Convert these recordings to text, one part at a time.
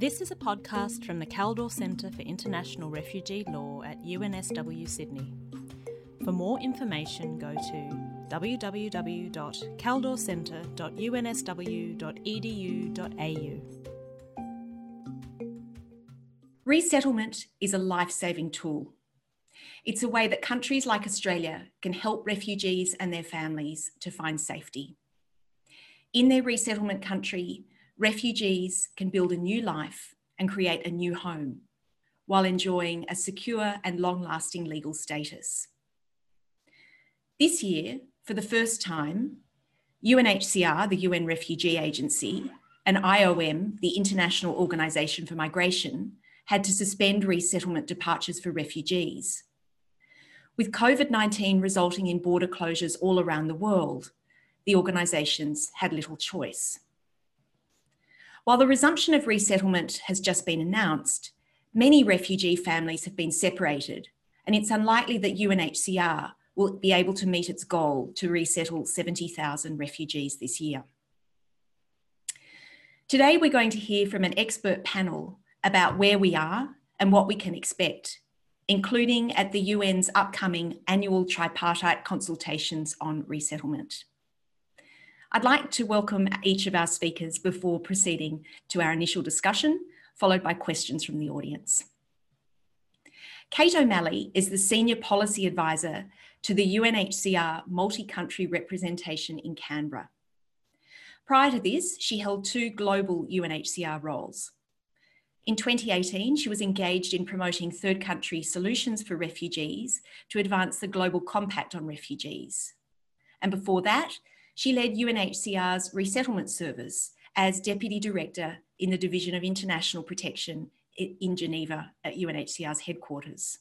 This is a podcast from the Kaldor Centre for International Refugee Law at UNSW Sydney. For more information, go to www.kaldorcentre.unsw.edu.au. Resettlement is a life saving tool. It's a way that countries like Australia can help refugees and their families to find safety. In their resettlement country, refugees can build a new life and create a new home while enjoying a secure and long lasting legal status. This year, for the first time, UNHCR, the UN Refugee Agency, and IOM, the International Organization for Migration, had to suspend resettlement departures for refugees. With COVID 19 resulting in border closures all around the world, the organisations had little choice. While the resumption of resettlement has just been announced, many refugee families have been separated, and it's unlikely that UNHCR will be able to meet its goal to resettle 70,000 refugees this year. Today, we're going to hear from an expert panel about where we are and what we can expect, including at the UN's upcoming annual tripartite consultations on resettlement. I'd like to welcome each of our speakers before proceeding to our initial discussion, followed by questions from the audience. Kate O'Malley is the Senior Policy Advisor to the UNHCR Multi Country Representation in Canberra. Prior to this, she held two global UNHCR roles. In 2018, she was engaged in promoting third country solutions for refugees to advance the Global Compact on Refugees. And before that, she led UNHCR's resettlement service as Deputy Director in the Division of International Protection in Geneva at UNHCR's headquarters.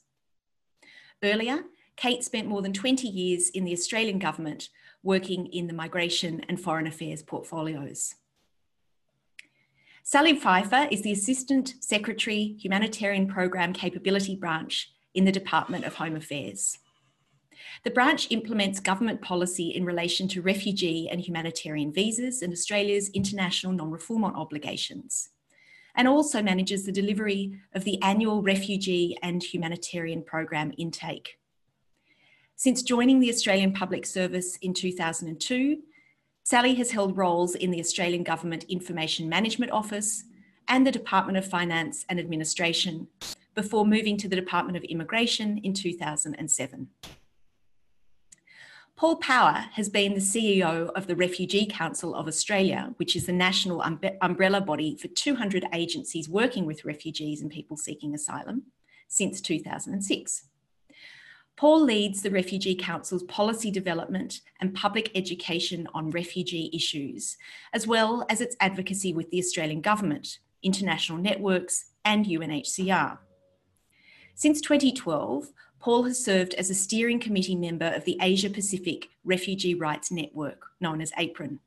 Earlier, Kate spent more than 20 years in the Australian government working in the migration and foreign affairs portfolios. Sally Pfeiffer is the Assistant Secretary Humanitarian Program Capability Branch in the Department of Home Affairs. The branch implements government policy in relation to refugee and humanitarian visas and Australia's international non-refoulement obligations, and also manages the delivery of the annual refugee and humanitarian program intake. Since joining the Australian Public Service in 2002, Sally has held roles in the Australian Government Information Management Office and the Department of Finance and Administration before moving to the Department of Immigration in 2007. Paul Power has been the CEO of the Refugee Council of Australia, which is the national umbrella body for 200 agencies working with refugees and people seeking asylum, since 2006. Paul leads the Refugee Council's policy development and public education on refugee issues, as well as its advocacy with the Australian Government, international networks, and UNHCR. Since 2012, Paul has served as a steering committee member of the Asia Pacific Refugee Rights Network, known as APRRN.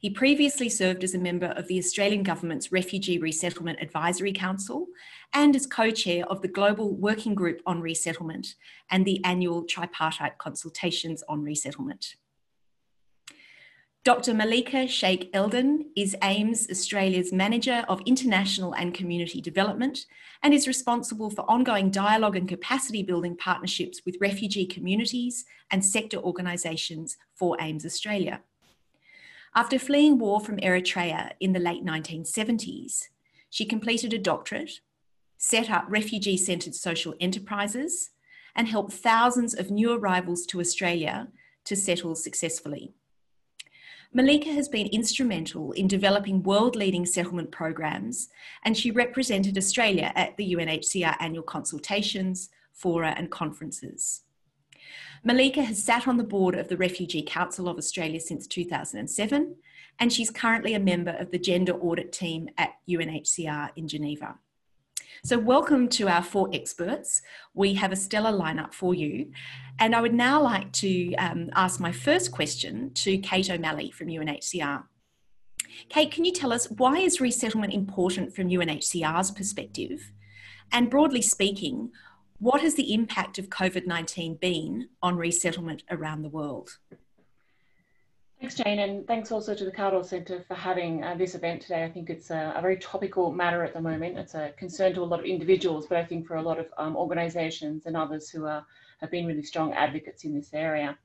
He previously served as a member of the Australian Government's Refugee Resettlement Advisory Council and as co chair of the Global Working Group on Resettlement and the annual tripartite consultations on resettlement. Dr. Malika Sheikh Eldin is AMES Australia's Manager of International and Community Development and is responsible for ongoing dialogue and capacity building partnerships with refugee communities and sector organisations for AMES Australia. After fleeing war from Eritrea in the late 1970s, she completed a doctorate, set up refugee centred social enterprises, and helped thousands of new arrivals to Australia to settle successfully. Malika has been instrumental in developing world leading settlement programs, and she represented Australia at the UNHCR annual consultations, fora, and conferences. Malika has sat on the board of the Refugee Council of Australia since 2007, and she's currently a member of the gender audit team at UNHCR in Geneva. So, welcome to our four experts. We have a stellar lineup for you. And I would now like to um, ask my first question to Kate O'Malley from UNHCR. Kate, can you tell us why is resettlement important from UNHCR's perspective? And broadly speaking, what has the impact of COVID 19 been on resettlement around the world? Thanks, Jane, and thanks also to the Kaldor Centre for having uh, this event today. I think it's a, a, very topical matter at the moment. It's a concern to a lot of individuals, but I think for a lot of um, organisations and others who are, have been really strong advocates in this area.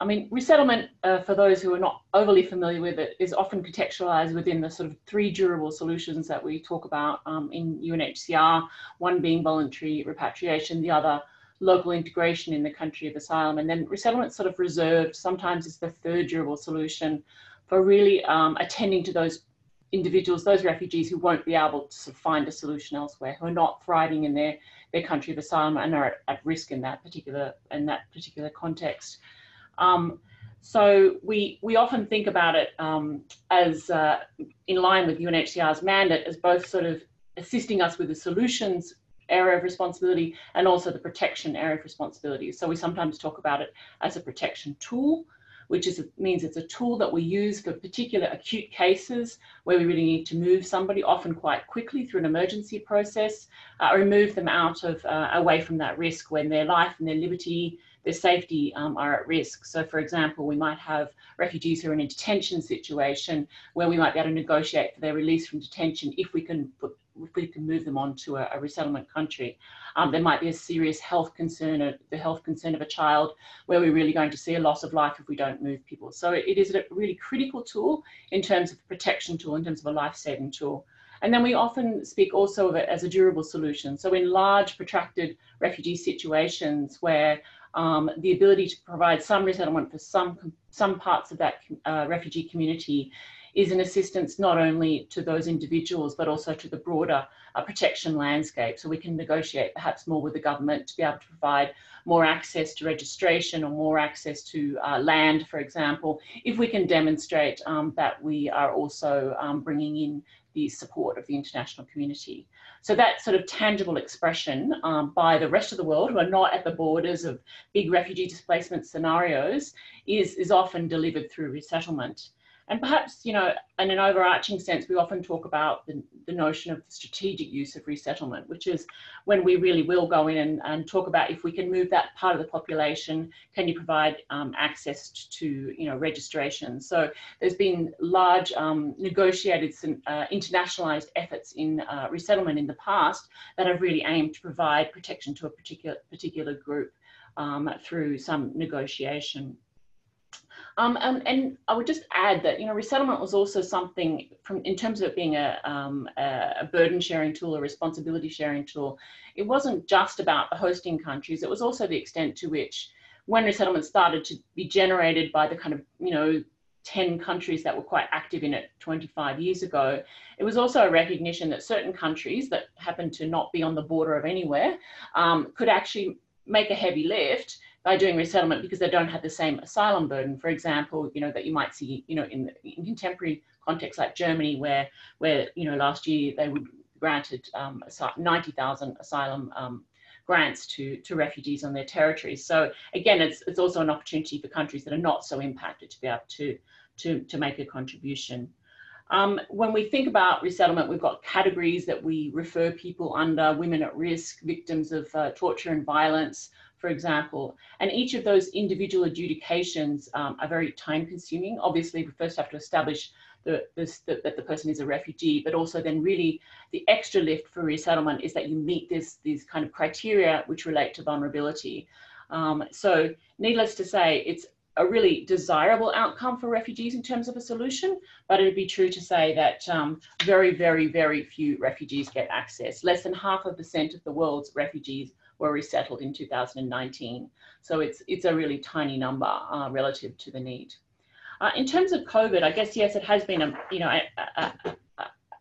I mean, resettlement, uh, for those who are not overly familiar with it, is often contextualised within the sort of three durable solutions that we talk about um, in UNHCR, one being voluntary repatriation, the other local integration in the country of asylum. And then resettlement sort of reserved sometimes is the third durable solution for really um, attending to those individuals, those refugees who won't be able to sort of find a solution elsewhere, who are not thriving in their, their country of asylum and are at, at risk in that particular in that particular context. Um, so we we often think about it um, as uh, in line with UNHCR's mandate as both sort of assisting us with the solutions area of responsibility and also the protection area of responsibility. So we sometimes talk about it as a protection tool, which is, means it's a tool that we use for particular acute cases where we really need to move somebody, often quite quickly through an emergency process, uh, or move them out of, uh, away from that risk when their life and their liberty their safety um, are at risk. So, for example, we might have refugees who are in a detention situation where we might be able to negotiate for their release from detention if we can put if we can move them on to a, a resettlement country. Um, there might be a serious health concern, or the health concern of a child, where we're really going to see a loss of life if we don't move people. So it is a really critical tool in terms of a protection tool, in terms of a life-saving tool. And then we often speak also of it as a durable solution. So in large protracted refugee situations where um, the ability to provide some resettlement for some, some parts of that uh, refugee community is an assistance not only to those individuals but also to the broader uh, protection landscape. So we can negotiate perhaps more with the government to be able to provide more access to registration or more access to uh, land, for example, if we can demonstrate um, that we are also um, bringing in the support of the international community. So that sort of tangible expression um, by the rest of the world who are not at the borders of big refugee displacement scenarios is, is often delivered through resettlement. And perhaps, you know, in an overarching sense, we often talk about the, the notion of the strategic use of resettlement, which is when we really will go in and, and talk about if we can move that part of the population, can you provide um, access to, you know, registration? So there's been large um, negotiated uh, internationalized efforts in uh, resettlement in the past that have really aimed to provide protection to a particular, particular group um, through some negotiation. Um, and, and, I would just add that you know resettlement was also something from in terms of it being a, um, a burden sharing tool, a responsibility sharing tool. It wasn't just about the hosting countries. It was also the extent to which when resettlement started to be generated by the kind of you know 10 countries that were quite active in it 25 years ago, it was also a recognition that certain countries that happened to not be on the border of anywhere um, could actually make a heavy lift by doing resettlement because they don't have the same asylum burden, for example, you know, that you might see, you know, in, in contemporary contexts like Germany, where, where, you know, last year they would granted um, 90,000 asylum um, grants to, to refugees on their territories. So again, it's, it's also an opportunity for countries that are not so impacted to be able to, to, to make a contribution. Um, when we think about resettlement, we've got categories that we refer people under, women at risk, victims of uh, torture and violence, for example. And each of those individual adjudications um, are very time consuming. Obviously, we first have to establish the, this, the, that the person is a refugee, but also then really the extra lift for resettlement is that you meet this, these kind of criteria which relate to vulnerability. Um, so needless to say, it's a really desirable outcome for refugees in terms of a solution, but it would be true to say that um, very, very, very few refugees get access. Less than half a percent of the world's refugees were resettled in 2019. So it's, it's a really tiny number uh, relative to the need. Uh, in terms of COVID, I guess, yes, it has been a, you know, a, a,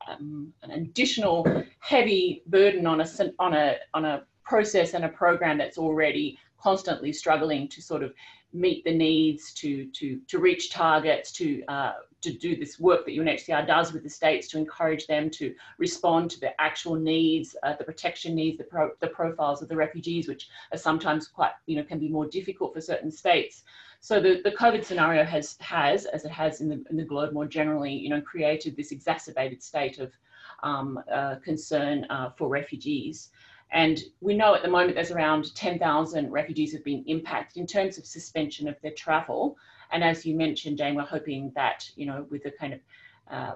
um, an additional heavy burden on a, on, a, on a process and a program that's already constantly struggling to sort of meet the needs, to, to, to reach targets, to uh, to do this work that UNHCR does with the states to encourage them to respond to the actual needs, uh, the protection needs, the, pro the profiles of the refugees, which are sometimes quite, you know, can be more difficult for certain states. So the, the COVID scenario has, has, as it has in the, in the globe more generally, you know, created this exacerbated state of um, uh, concern uh, for refugees. And we know at the moment there's around 10,000 refugees have been impacted in terms of suspension of their travel And as you mentioned, Jane, we're hoping that, you know, with the kind of uh,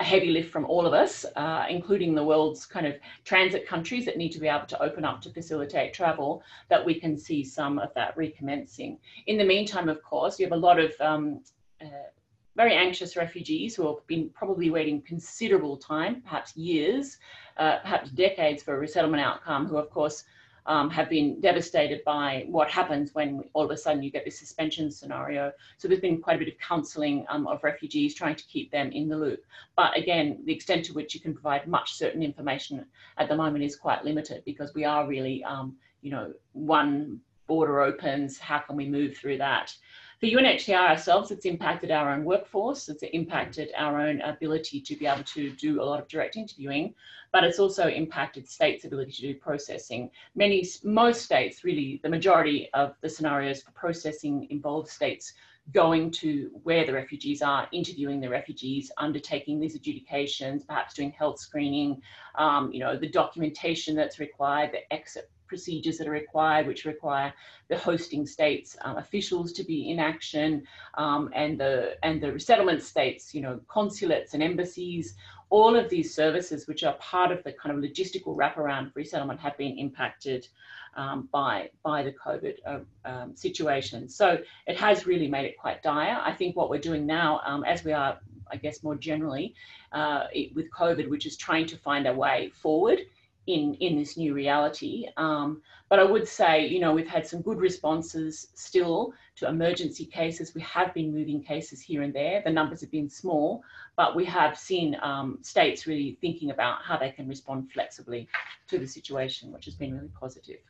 a heavy lift from all of us, uh, including the world's kind of transit countries that need to be able to open up to facilitate travel, that we can see some of that recommencing. In the meantime, of course, you have a lot of um, uh, very anxious refugees who have been probably waiting considerable time, perhaps years, uh, perhaps decades for a resettlement outcome, who of course um, have been devastated by what happens when all of a sudden you get this suspension scenario. So there's been quite a bit of counselling um, of refugees trying to keep them in the loop. But again, the extent to which you can provide much certain information at the moment is quite limited because we are really, um, you know, one border opens, how can we move through that? For UNHCR ourselves, it's impacted our own workforce, it's impacted our own ability to be able to do a lot of direct interviewing, but it's also impacted states' ability to do processing. Many, most states, really, the majority of the scenarios for processing involve states going to where the refugees are, interviewing the refugees, undertaking these adjudications, perhaps doing health screening, um, you know, the documentation that's required, the exit procedures that are required, which require the hosting states um, officials to be in action, um, and the and the resettlement states, you know, consulates and embassies. All of these services, which are part of the kind of logistical wraparound resettlement, have been impacted um, by by the COVID uh, um, situation. So it has really made it quite dire. I think what we're doing now, um, as we are, I guess, more generally uh, with COVID, which is trying to find a way forward in in this new reality. Um, but I would say, you know, we've had some good responses still to emergency cases. We have been moving cases here and there. The numbers have been small, but we have seen um, states really thinking about how they can respond flexibly to the situation, which has been really positive.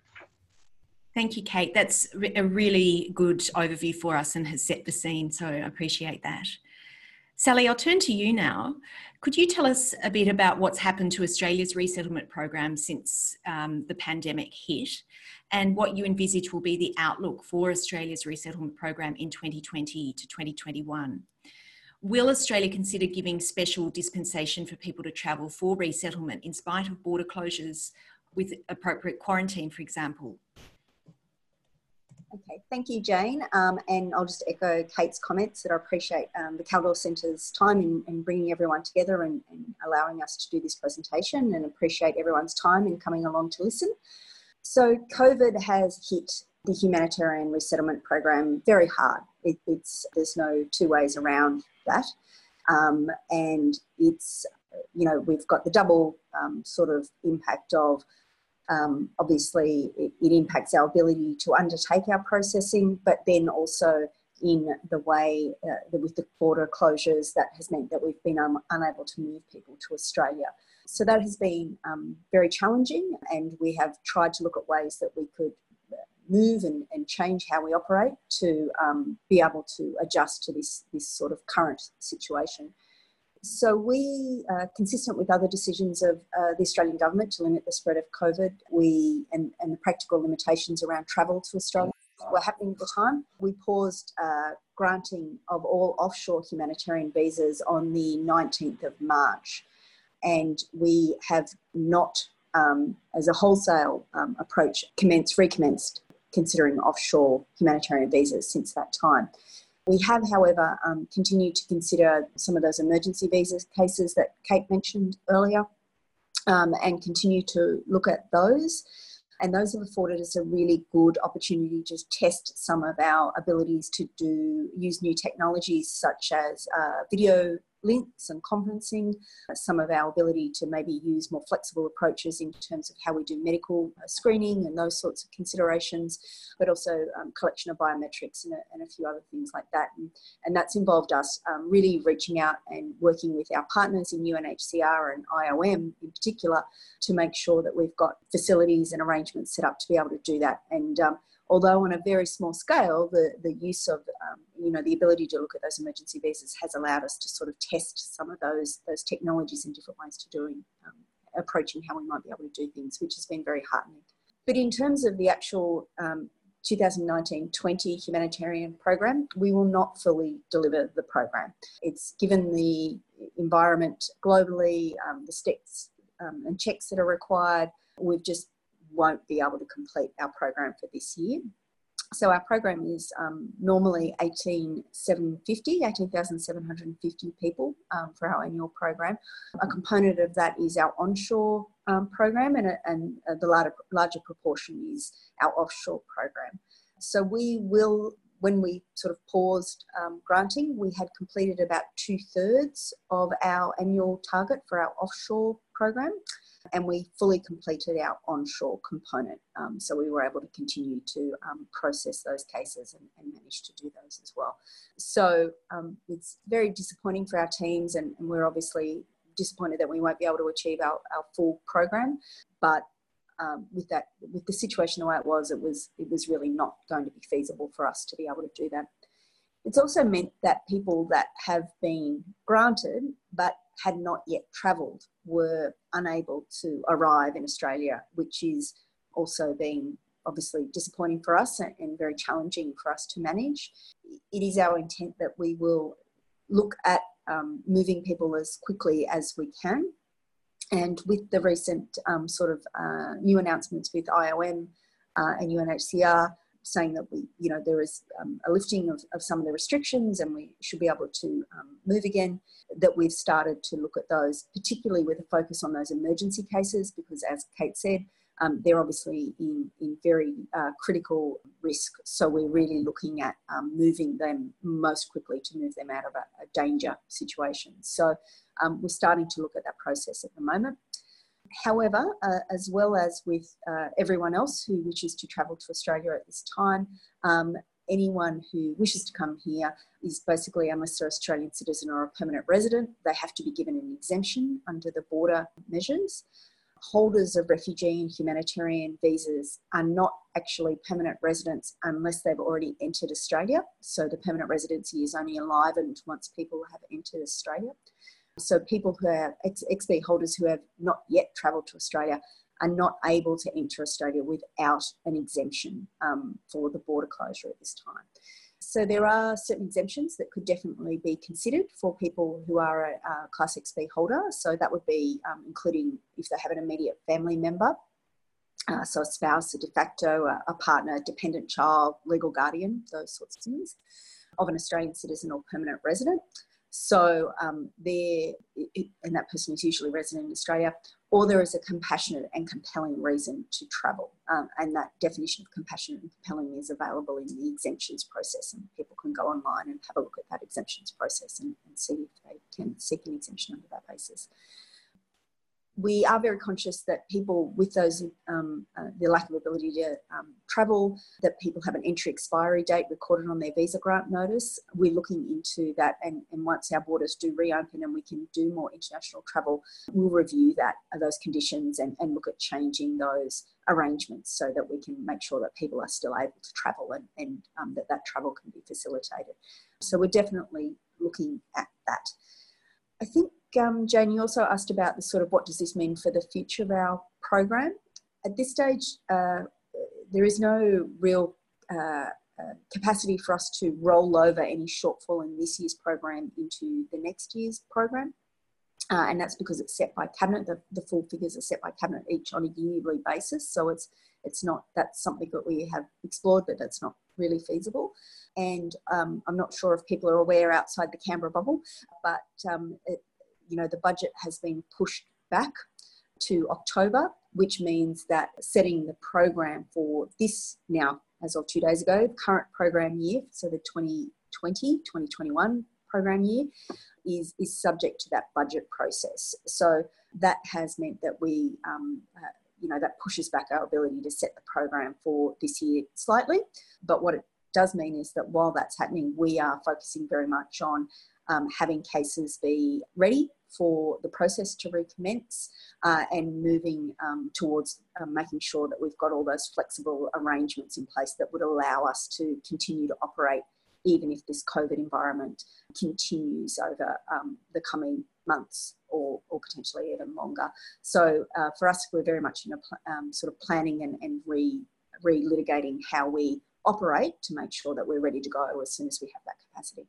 Thank you, Kate. That's a really good overview for us and has set the scene. So I appreciate that. Sally, I'll turn to you now. Could you tell us a bit about what's happened to Australia's resettlement program since um, the pandemic hit and what you envisage will be the outlook for Australia's resettlement program in 2020 to 2021? Will Australia consider giving special dispensation for people to travel for resettlement in spite of border closures with appropriate quarantine, for example? Okay, thank you, Jane. Um, and I'll just echo Kate's comments that I appreciate um, the Kaldor Centre's time in, in, bringing everyone together and, and, allowing us to do this presentation and appreciate everyone's time in coming along to listen. So COVID has hit the humanitarian resettlement program very hard. It, it's, there's no two ways around that. Um, and it's, you know, we've got the double um, sort of impact of um, obviously it, it, impacts our ability to undertake our processing, but then also in the way uh, with the border closures that has meant that we've been un- unable to move people to Australia. So that has been um, very challenging, and we have tried to look at ways that we could uh, move and, and change how we operate to um, be able to adjust to this, this sort of current situation. So we, uh, consistent with other decisions of uh, the Australian government to limit the spread of COVID, we and, and the practical limitations around travel to Australia were happening at the time. We paused uh, granting of all offshore humanitarian visas on the 19th of March, and we have not, um, as a wholesale um, approach, commenced recommenced considering offshore humanitarian visas since that time. We have, however, um, continued to consider some of those emergency visa cases that Kate mentioned earlier um, and continue to look at those. And those have afforded us a really good opportunity to test some of our abilities to do use new technologies such as uh, video links and conferencing, some of our ability to maybe use more flexible approaches in terms of how we do medical uh, screening and those sorts of considerations, but also um, collection of biometrics and a, and a, few other things like that. And, and that's involved us um, really reaching out and working with our partners in UNHCR and IOM in particular to make sure that we've got facilities and arrangements set up to be able to do that. And um, although on a very small scale, the, the use of, um, you know, the ability to look at those emergency visas has allowed us to sort of test some of those, those technologies and different ways to doing, um, approaching how we might be able to do things, which has been very heartening. But in terms of the actual 2019-20 um, humanitarian program, we will not fully deliver the program. It's given the environment globally, um, the steps um, and checks that are required, we've just won't be able to complete our program for this year. So our program is um, normally 18,750, 18,750 people um, for our annual program. A component of that is our onshore um, program and, and uh, the larger, larger proportion is our offshore program. So we will, when we sort of paused um, granting, we had completed about two thirds of our annual target for our offshore program and we fully completed our onshore component. Um, so we were able to continue to um, process those cases and, and, manage to do those as well. So um, it's very disappointing for our teams, and, and, we're obviously disappointed that we won't be able to achieve our, our full program. But um, with that, with the situation the way it was, it was it was really not going to be feasible for us to be able to do that. It's also meant that people that have been granted but had not yet travelled were unable to arrive in Australia, which is also being obviously disappointing for us and very challenging for us to manage. It is our intent that we will look at um, moving people as quickly as we can. And with the recent um, sort of uh, new announcements with IOM uh, and UNHCR, saying that we, you know, there is um, a lifting of, of some of the restrictions and we should be able to um, move again, that we've started to look at those, particularly with a focus on those emergency cases, because as Kate said, um, they're obviously in, in very uh, critical risk. So we're really looking at um, moving them most quickly to move them out of a, a danger situation. So um, we're starting to look at that process at the moment. However, uh, as well as with uh, everyone else who wishes to travel to Australia at this time, um, anyone who wishes to come here is basically, unless they're Australian citizen or a permanent resident, they have to be given an exemption under the border measures. Holders of refugee and humanitarian visas are not actually permanent residents unless they've already entered Australia. So the permanent residency is only enlivened once people have entered Australia. So people who are XB holders who have not yet travelled to Australia are not able to enter Australia without an exemption um, for the border closure at this time. So there are certain exemptions that could definitely be considered for people who are a, a Class XB holder. So that would be um, including if they have an immediate family member, uh, so a spouse, a de facto, a, a partner, dependent child, legal guardian, those sorts of things, of an Australian citizen or permanent resident. So um, there, and that person is usually resident in Australia, or there is a compassionate and compelling reason to travel. Um, and that definition of compassionate and compelling is available in the exemptions process, and people can go online and have a look at that exemptions process and, and see if they can seek an exemption under that basis we are very conscious that people with those um, uh, the lack of ability to um, travel, that people have an entry expiry date recorded on their visa grant notice. We're looking into that, and, and once our borders do reopen and we can do more international travel, we'll review that uh, those conditions and, and look at changing those arrangements so that we can make sure that people are still able to travel and, and um, that that travel can be facilitated. So we're definitely looking at that. I think um, Jane, you also asked about the sort of what does this mean for the future of our program. At this stage, uh, there is no real uh, uh, capacity for us to roll over any shortfall in this year's program into the next year's program. Uh, and that's because it's set by cabinet. The, the, full figures are set by cabinet each on a yearly basis. So it's it's not that's something that we have explored, but that's not really feasible. And um, I'm not sure if people are aware outside the Canberra bubble, but um, it, you know, the budget has been pushed back to October, which means that setting the program for this now, as of two days ago, current program year, so the 2020 2021 program year, is, is subject to that budget process. So that has meant that we, um, uh, you know, that pushes back our ability to set the program for this year slightly. But what it does mean is that while that's happening, we are focusing very much on um, having cases be ready for the process to recommence uh, and moving um, towards uh, making sure that we've got all those flexible arrangements in place that would allow us to continue to operate even if this COVID environment continues over um, the coming months or, or potentially even longer. So uh, for us, we're very much in a pl- um, sort of planning and, and re, re-litigating how we operate to make sure that we're ready to go as soon as we have that capacity.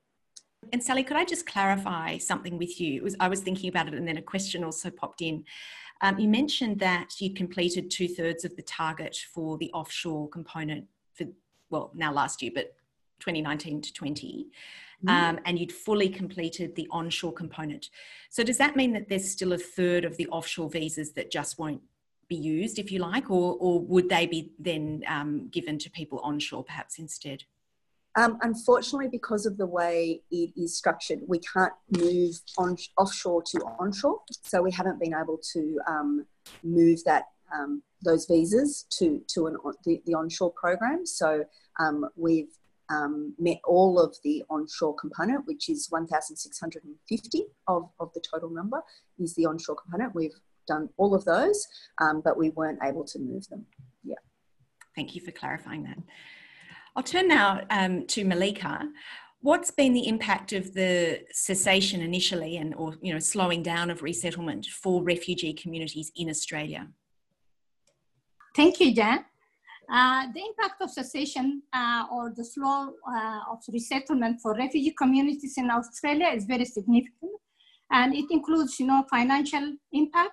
And Sally, could I just clarify something with you? Was, I was thinking about it and then a question also popped in. Um, you mentioned that you completed two thirds of the target for the offshore component for well, now last year, but 2019 to 20. Mm. Um, and you'd fully completed the onshore component. So, does that mean that there's still a third of the offshore visas that just won't be used, if you like, or, or would they be then um, given to people onshore perhaps instead? Um, unfortunately, because of the way it is structured, we can't move on offshore to onshore. So we haven't been able to um, move that um, those visas to to an, the, the onshore program. So um, we've um, met all of the onshore component, which is 1,650 of, of the total number is the onshore component. We've done all of those, um, but we weren't able to move them. Yeah. Thank you for clarifying that. I'll turn now um, to Malika. What's been the impact of the cessation initially and or you know slowing down of resettlement for refugee communities in Australia? Thank you, Jan. Uh, the impact of cessation uh, or the slow uh, of resettlement for refugee communities in Australia is very significant, and it includes, you know, financial impact.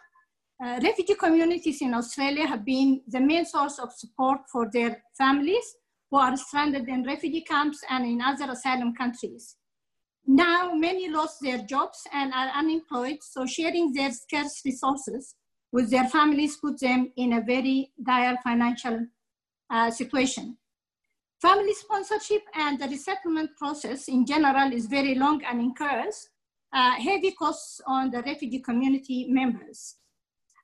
Uh, refugee communities in Australia have been the main source of support for their families who are stranded in refugee camps and in other asylum countries. Now, many lost their jobs and are unemployed, so sharing their scarce resources with their families puts them in a very dire financial uh, situation. Family sponsorship and the resettlement process in general is very long and incurs uh, heavy costs on the refugee community members.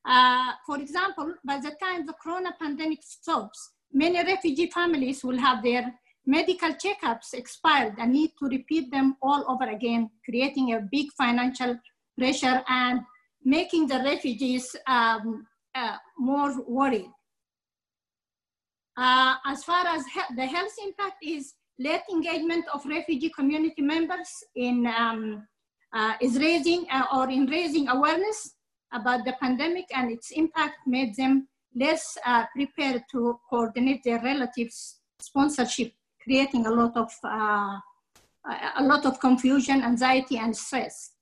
Uh, for example, by the time the corona pandemic stops, many refugee families will have their medical checkups expired and need to repeat them all over again, creating a big financial pressure and making the refugees um, uh, more worried. Uh, as far as he the health impact is late engagement of refugee community members in um, uh, is raising uh, or in raising awareness about the pandemic and its impact made them less uh, prepared to coordinate their relatives sponsorship, creating a lot of uh, a lot of confusion, anxiety, and stress.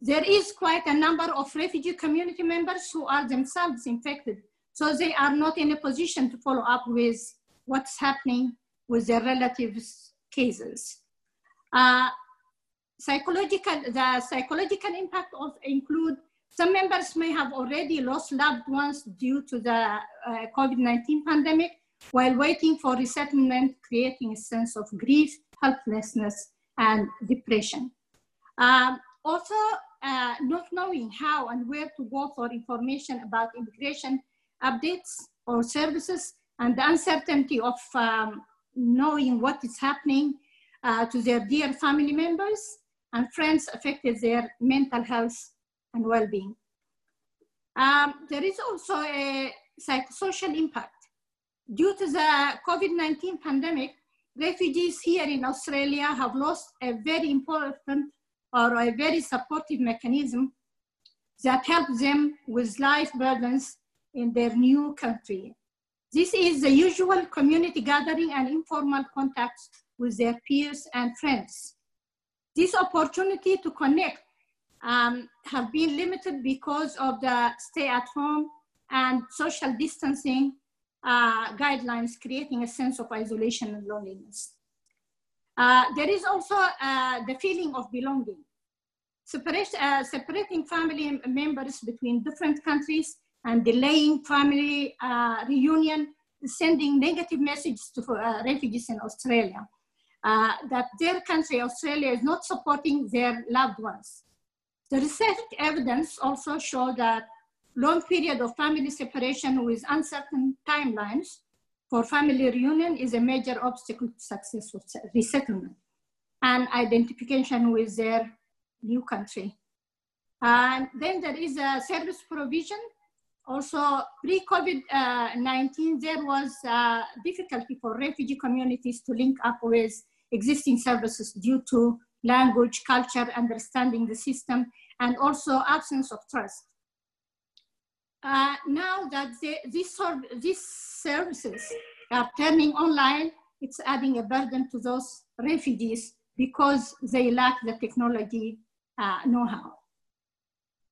There is quite a number of refugee community members who are themselves infected so they are not in a position to follow up with what's happening with their relatives' cases. Uh, psychological, the psychological impact of include some members may have already lost loved ones due to the uh, COVID-19 pandemic while waiting for resettlement, creating a sense of grief, helplessness, and depression. Um, also, uh, not knowing how and where to go for information about immigration updates or services and the uncertainty of um, knowing what is happening uh, to their dear family members and friends affected their mental health and well-being. Um, there is also a psychosocial impact. Due to the COVID-19 pandemic, refugees here in Australia have lost a very important or a very supportive mechanism that helps them with life burdens in their new country. This is the usual community gathering and informal contacts with their peers and friends. This opportunity to connect um, have been limited because of the stay at home and social distancing uh, guidelines, creating a sense of isolation and loneliness. Uh, there is also uh, the feeling of belonging. Uh, separating family members between different countries and delaying family uh, reunion, sending negative messages to uh, refugees in Australia. That their country, Australia, is not supporting their loved ones. The research evidence also show that long period of family separation with uncertain timelines for family reunion is a major obstacle to successful resettlement and identification with their new country. And then there is a service provision also, pre-COVID-19, there was uh, difficulty for refugee communities to link up with existing services due to language, culture, understanding the system, and also absence of trust. Uh, now that the, these, these services are turning online, it's adding a burden to those refugees because they lack the technology uh, know-how.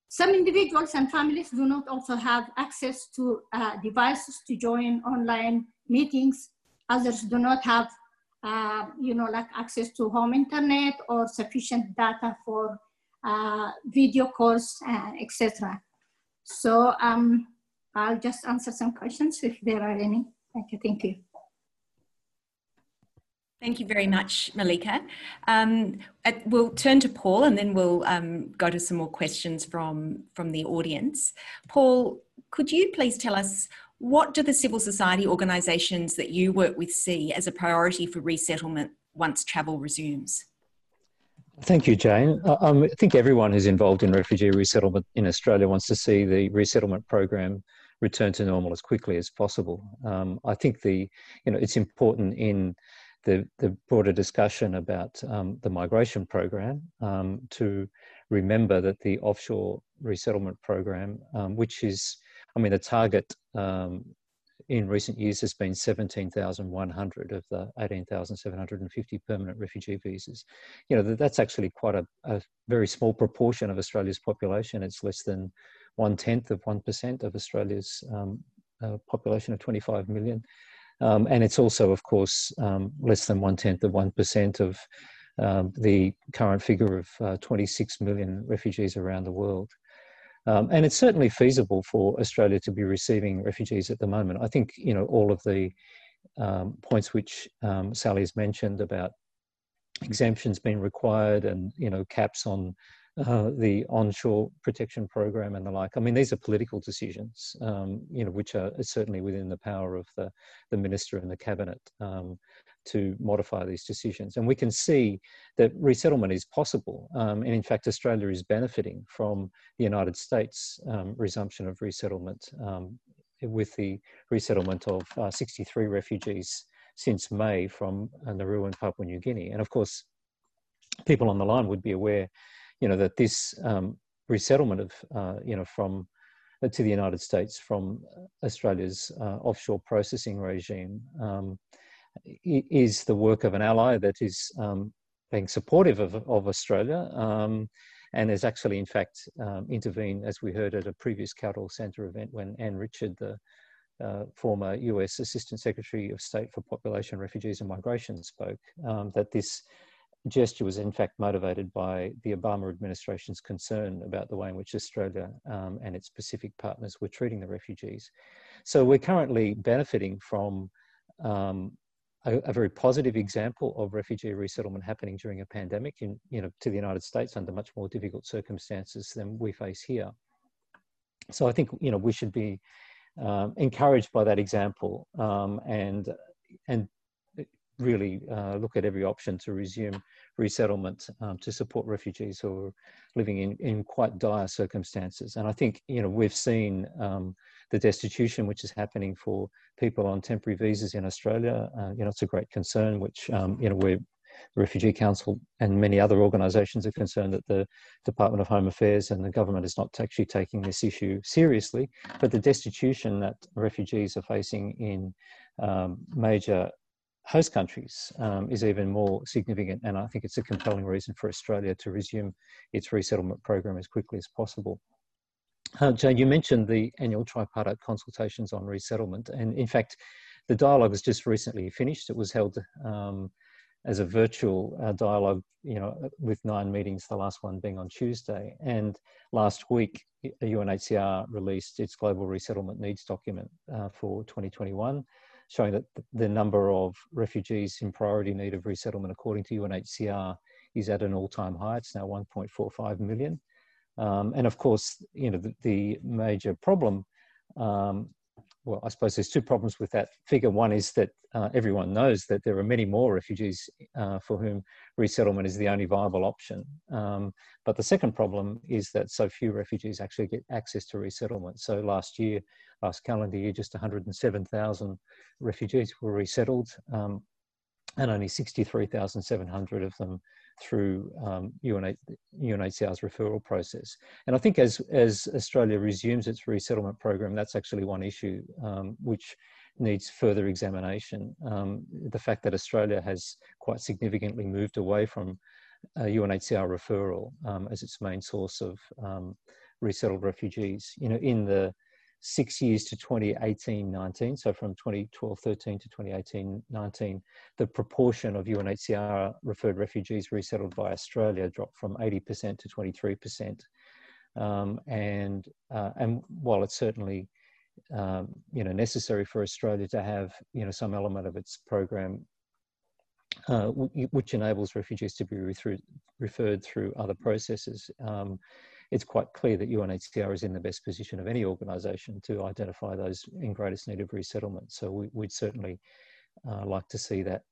Some individuals and families do not also have access to uh, devices to join online meetings others do not have, uh, you know, like access to home internet or sufficient data for uh, video calls, uh, etc. So um, I'll just answer some questions if there are any. Thank you. Thank you. Thank you very much, Malika. Um, we'll turn to Paul and then we'll um, go to some more questions from, from the audience. Paul, could you please tell us what do the civil society organisations that you work with see as a priority for resettlement once travel resumes? Thank you, Jane. Um, I think everyone who's involved in refugee resettlement in Australia wants to see the resettlement program return to normal as quickly as possible. Um, I think the, you know, it's important in the, the broader discussion about um, the migration program um, to remember that the offshore resettlement program, um, which is, I mean, the target um, in recent years has been 17,100 of the 18,750 permanent refugee visas. You know, that's actually quite a, a, very small proportion of Australia's population. It's less than one tenth of 1% of Australia's um, uh, population of 25 million. Um, and it's also, of course, um, less than one tenth of 1% of um, the current figure of uh, 26 million refugees around the world. Um, and it's certainly feasible for Australia to be receiving refugees at the moment. I think, you know, all of the um, points which um, Sally has mentioned about exemptions being required and, you know, caps on uh, the onshore protection program and the like. I mean, these are political decisions, um, you know, which are certainly within the power of the, the minister and the cabinet um, to modify these decisions. And we can see that resettlement is possible. Um, and in fact, Australia is benefiting from the United States um, resumption of resettlement um, with the resettlement of uh, 63 refugees since May from uh, Nauru and Papua New Guinea. And of course, people on the line would be aware you know, that this um, resettlement of, uh, you know, from uh, to the United States from Australia's uh, offshore processing regime um, is the work of an ally that is um, being supportive of, of Australia um, and has actually, in fact, um, intervened, as we heard at a previous Kaldor Centre event when Anne Richard, the uh, former US Assistant Secretary of State for Population, Refugees and Migration, spoke, um, that this gesture was in fact motivated by the Obama administration's concern about the way in which Australia um, and its Pacific partners were treating the refugees. So we're currently benefiting from um, a, a, very positive example of refugee resettlement happening during a pandemic in, you know, to the United States under much more difficult circumstances than we face here. So I think, you know, we should be um, encouraged by that example um, and, and really uh, look at every option to resume resettlement um, to support refugees who are living in, in quite dire circumstances. And I think, you know, we've seen um, the destitution which is happening for people on temporary visas in Australia. Uh, you know, it's a great concern, which, um, you know, we're the Refugee Council and many other organisations are concerned that the Department of Home Affairs and the government is not actually taking this issue seriously. But the destitution that refugees are facing in um, major host countries um, is even more significant. And I think it's a compelling reason for Australia to resume its resettlement program as quickly as possible. Uh, Jane, you mentioned the annual tripartite consultations on resettlement. And in fact, the dialogue has just recently finished. It was held um, as a virtual uh, dialogue, you know, with nine meetings, the last one being on Tuesday. And last week, UNHCR released its global resettlement needs document uh, for 2021 showing that the number of refugees in priority need of resettlement, according to UNHCR, is at an all-time high. It's now 1.45 million. Um, and of course, you know, the, the major problem um, well, I suppose there's two problems with that figure. One is that uh, everyone knows that there are many more refugees uh, for whom resettlement is the only viable option. Um, but the second problem is that so few refugees actually get access to resettlement. So last year, last calendar year, just 107,000 refugees were resettled, um, and only 63,700 of them through um, UNHCR's referral process. And I think as, as Australia resumes its resettlement program, that's actually one issue um, which needs further examination. Um, the fact that Australia has quite significantly moved away from UNHCR referral um, as its main source of um, resettled refugees. You know, in the six years to 2018-19, so from 2012-13 to 2018-19, the proportion of UNHCR referred refugees resettled by Australia dropped from 80% to 23%. Um, and uh, and while it's certainly um, you know necessary for Australia to have you know some element of its program uh, which enables refugees to be referred through other processes. Um, it's quite clear that UNHCR is in the best position of any organisation to identify those in greatest need of resettlement. So we, would certainly uh, like to see that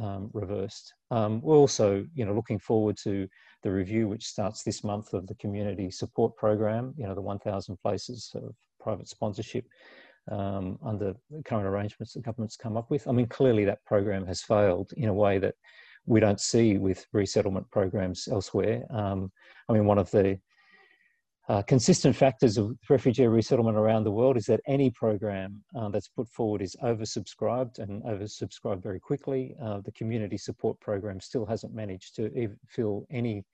um, reversed. Um, we're also, you know, looking forward to the review which starts this month of the community support program. You know, the 1,000 places of private sponsorship um, under the current arrangements the government's come up with. I mean, clearly that program has failed in a way that we don't see with resettlement programs elsewhere. Um, I mean, one of the uh, consistent factors of refugee resettlement around the world is that any program uh, that's put forward is oversubscribed and oversubscribed very quickly. Uh, the community support program still hasn't managed to fill any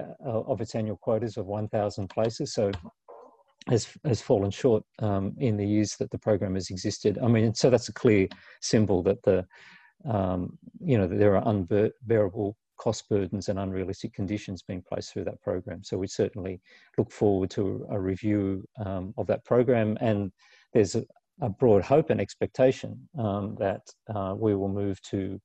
uh, of its annual quotas of 1,000 places. So has has fallen short um, in the years that the program has existed. I mean, so that's a clear symbol that the um, you know there are unbearable cost burdens and unrealistic conditions being placed through that program. So we certainly look forward to a review um, of that program, and there's a, a broad hope and expectation um, that uh, we will move to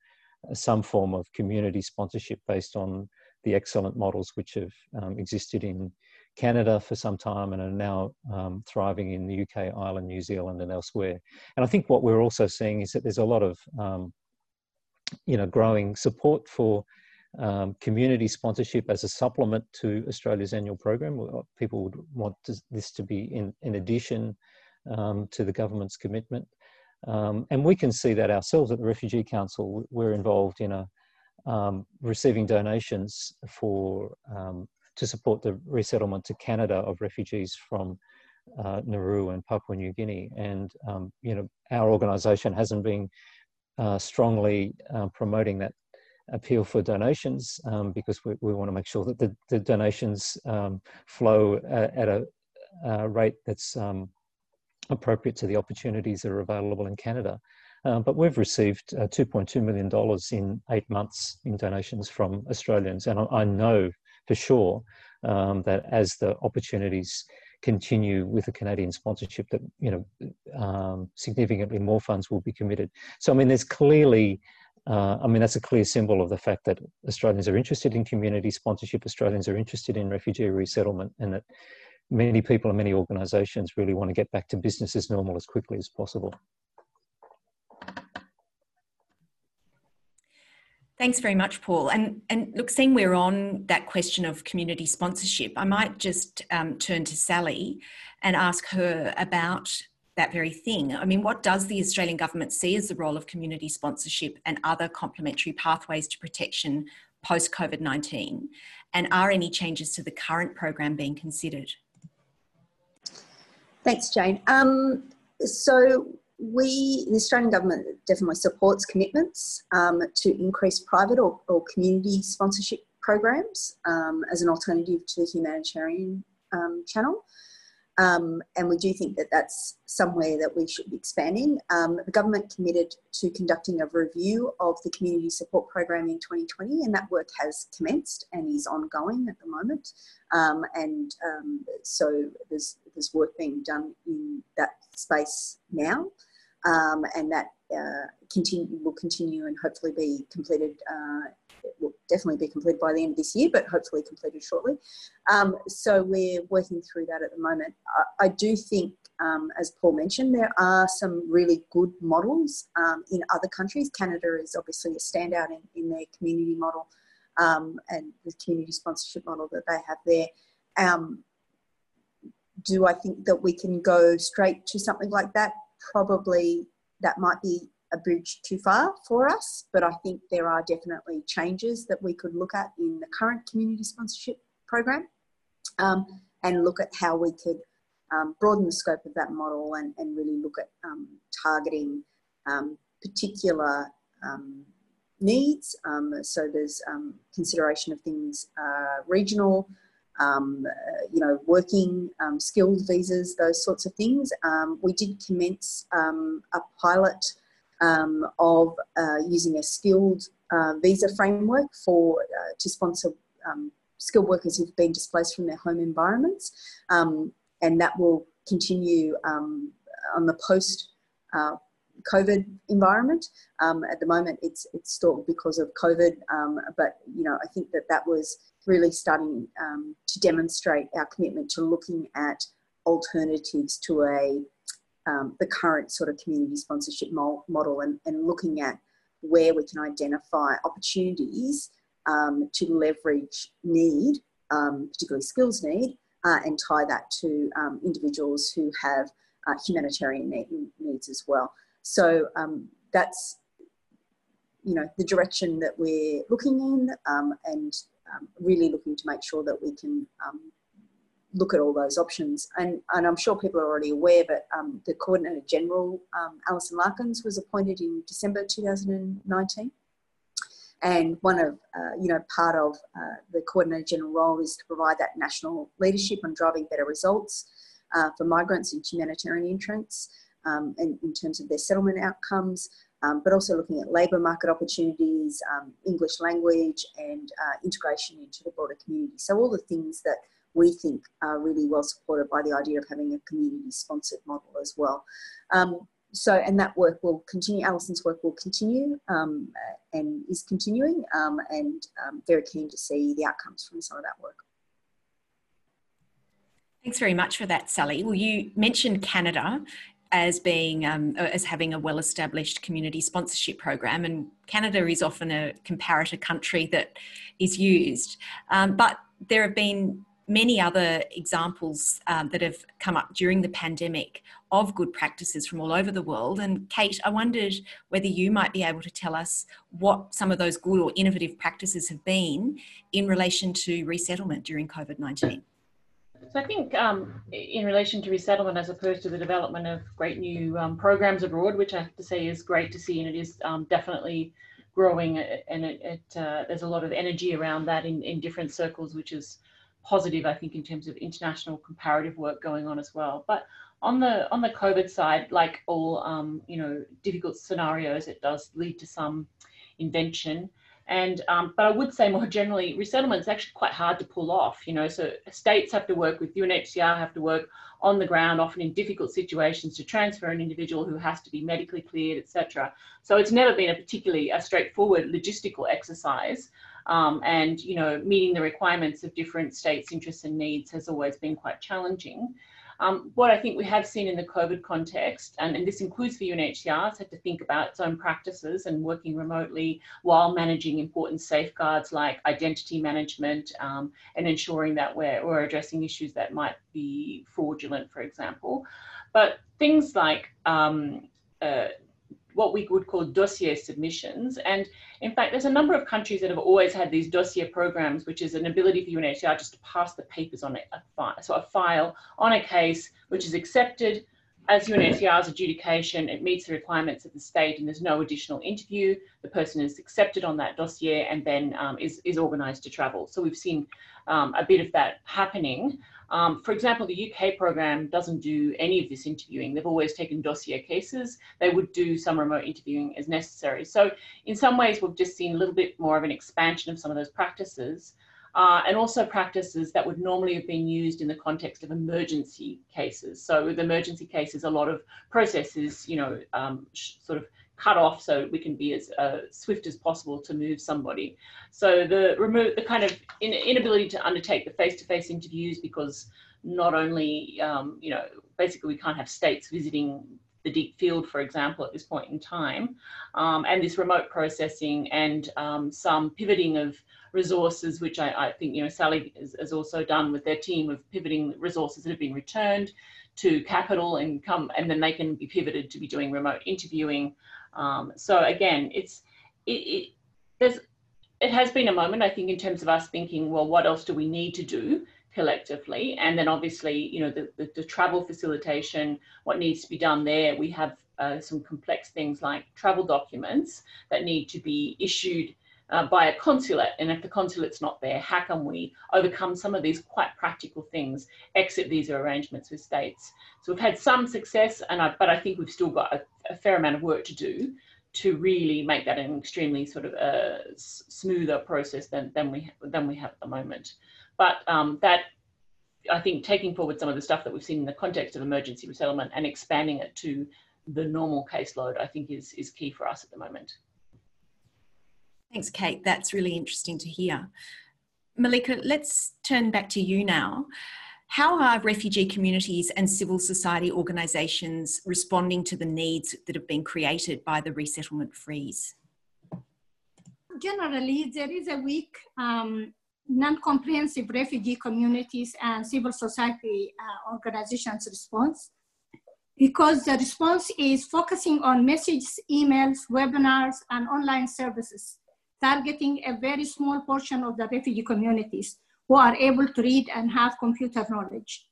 some form of community sponsorship based on the excellent models which have um, existed in Canada for some time and are now um, thriving in the UK, Ireland, New Zealand, and elsewhere. And I think what we're also seeing is that there's a lot of um, you know growing support for um, community sponsorship as a supplement to Australia's annual program. People would want to, this to be in, in addition um, to the government's commitment. Um, and we can see that ourselves at the Refugee Council. We're involved in a um, receiving donations for um, to support the resettlement to Canada of refugees from uh, Nauru and Papua New Guinea. And um, you know, our organisation hasn't been uh, strongly uh, promoting that appeal for donations um, because we, we want to make sure that the, the donations um, flow at, at a, a, rate that's um, appropriate to the opportunities that are available in Canada. Um, but we've received uh, $2.2 million in eight months in donations from Australians. And I, I know for sure um, that as the opportunities continue with the Canadian sponsorship, that you know um, significantly more funds will be committed. So I mean, there's clearly. Uh, I mean, that's a clear symbol of the fact that Australians are interested in community sponsorship, Australians are interested in refugee resettlement, and that many people and many organisations really want to get back to business as normal as quickly as possible. Thanks very much, Paul. And and look, seeing we're on that question of community sponsorship, I might just um, turn to Sally and ask her about that very thing. I mean, what does the Australian government see as the role of community sponsorship and other complementary pathways to protection post COVID 19? And are any changes to the current program being considered? Thanks, Jane. Um, so, we, the Australian government definitely supports commitments um, to increase private or, or community sponsorship programs um, as an alternative to the humanitarian um, channel. Um, and we do think that that's somewhere that we should be expanding. Um, the government committed to conducting a review of the community support program in 2020, and that work has commenced and is ongoing at the moment. Um, and so there's, there's work being done in that space now um, and that uh, continue will continue and hopefully be completed. Uh, will definitely be completed by the end of this year, but hopefully completed shortly. Um, so we're working through that at the moment. I, I do think, um, as Paul mentioned, there are some really good models um, in other countries. Canada is obviously a standout in, in their community model um, and the community sponsorship model that they have there um, do I think that we can go straight to something like that? probably that might be a bridge too far for us, but I think there are definitely changes that we could look at in the current community sponsorship program um, and look at how we could um, broaden the scope of that model and, and really look at um, targeting um, particular um, needs. So there's consideration of things uh, regional um, uh, you know, working um, skilled visas, those sorts of things. Um, we did commence a pilot um, of uh, using a skilled uh, visa framework for uh, to sponsor um, skilled workers who've been displaced from their home environments, and that will continue on the post. Uh, COVID environment. Um, at the moment, it's it's stalled because of COVID, um, but you know I think that that was really starting um, to demonstrate our commitment to looking at alternatives to a um, the current sort of community sponsorship model and, and looking at where we can identify opportunities um, to leverage need, um, particularly skills need, uh, and tie that to um, individuals who have uh, humanitarian need, needs as well. So um, that's you know the direction that we're looking in, um, and um, really looking to make sure that we can look at all those options. And, and I'm sure people are already aware, but um, the Coordinator General, um, Alison Larkins, was appointed in December 2019. And one of, uh, you know, part of uh, the Coordinator General role is to provide that national leadership on driving better results uh, for migrants and humanitarian entrants um, in, in terms of their settlement outcomes, um, but also looking at labour market opportunities, um, English language, and uh, integration into the broader community. So, all the things that we think are really well supported by the idea of having a community sponsored model as well. Um, so, and that work will continue, Alison's work will continue um, and is continuing, um, and um, very keen to see the outcomes from some of that work. Thanks very much for that, Sally. Well, you mentioned Canada as being um, as having a well-established community sponsorship program, and Canada is often a comparator country that is used. Um, but there have been many other examples um, that have come up during the pandemic of good practices from all over the world. And Kate, I wondered whether you might be able to tell us what some of those good or innovative practices have been in relation to resettlement during COVID 19. So I think um, in relation to resettlement, as opposed to the development of great new um, programs abroad, which I have to say is great to see, and it is um, definitely growing, and it, it uh, there's a lot of energy around that in, in different circles, which is positive, I think, in terms of international comparative work going on as well. But on the on the COVID side, like all um, you know difficult scenarios, it does lead to some invention. And um, but I would say more generally, resettlement is actually quite hard to pull off. You know, so states have to work with UNHCR, have to work on the ground, often in difficult situations, to transfer an individual who has to be medically cleared, etc. So it's never been a particularly a straightforward logistical exercise. Um, and you know, meeting the requirements of different states' interests and needs has always been quite challenging. Um, what I think we have seen in the COVID context, and, and this includes the UNHCR, has had to think about its own practices and working remotely while managing important safeguards like identity management um, and ensuring that we're, we're addressing issues that might be fraudulent, for example. But things like um, uh, what we would call dossier submissions. And in fact, there's a number of countries that have always had these dossier programs, which is an ability for UNHCR just to pass the papers on a, file. So a file on a case which is accepted as UNHCR's adjudication, it meets the requirements of the state and there's no additional interview. The person is accepted on that dossier and then um, is, is organised to travel. So we've seen um, a bit of that happening. Um, for example, the UK program doesn't do any of this interviewing. They've always taken dossier cases. They would do some remote interviewing as necessary. So in some ways, we've just seen a little bit more of an expansion of some of those practices. Uh, and also practices that would normally have been used in the context of emergency cases. So with emergency cases, a lot of processes, you know, um, sort of cut off so we can be as uh, swift as possible to move somebody. So the remove the kind of in, inability to undertake the face-to-face interviews because not only um, you know basically we can't have states visiting the deep field, for example, at this point in time, um, and this remote processing and um, some pivoting of resources, which I, I think you know Sally has, has, also done with their team of pivoting resources that have been returned to capital and come, and then they can be pivoted to be doing remote interviewing um, so again, it's it, it, there's it has been a moment I think in terms of us thinking, well, what else do we need to do collectively? And then obviously, you know, the, the, the travel facilitation, what needs to be done there. We have uh, some complex things like travel documents that need to be issued uh, by a consulate. And if the consulate's not there, how can we overcome some of these quite practical things, exit visa arrangements with states? So we've had some success, and I, but I think we've still got a, a fair amount of work to do to really make that an extremely sort of a uh, smoother process than, than we than we have at the moment. But um, that I think taking forward some of the stuff that we've seen in the context of emergency resettlement and expanding it to the normal caseload, I think is is key for us at the moment. Thanks, Kate. That's really interesting to hear. Malika, let's turn back to you now. How are refugee communities and civil society organisations responding to the needs that have been created by the resettlement freeze? Generally, there is a weak um, non-comprehensive refugee communities and civil society uh, organizations response because the response is focusing on messages, emails, webinars, and online services, targeting a very small portion of the refugee communities who are able to read and have computer knowledge.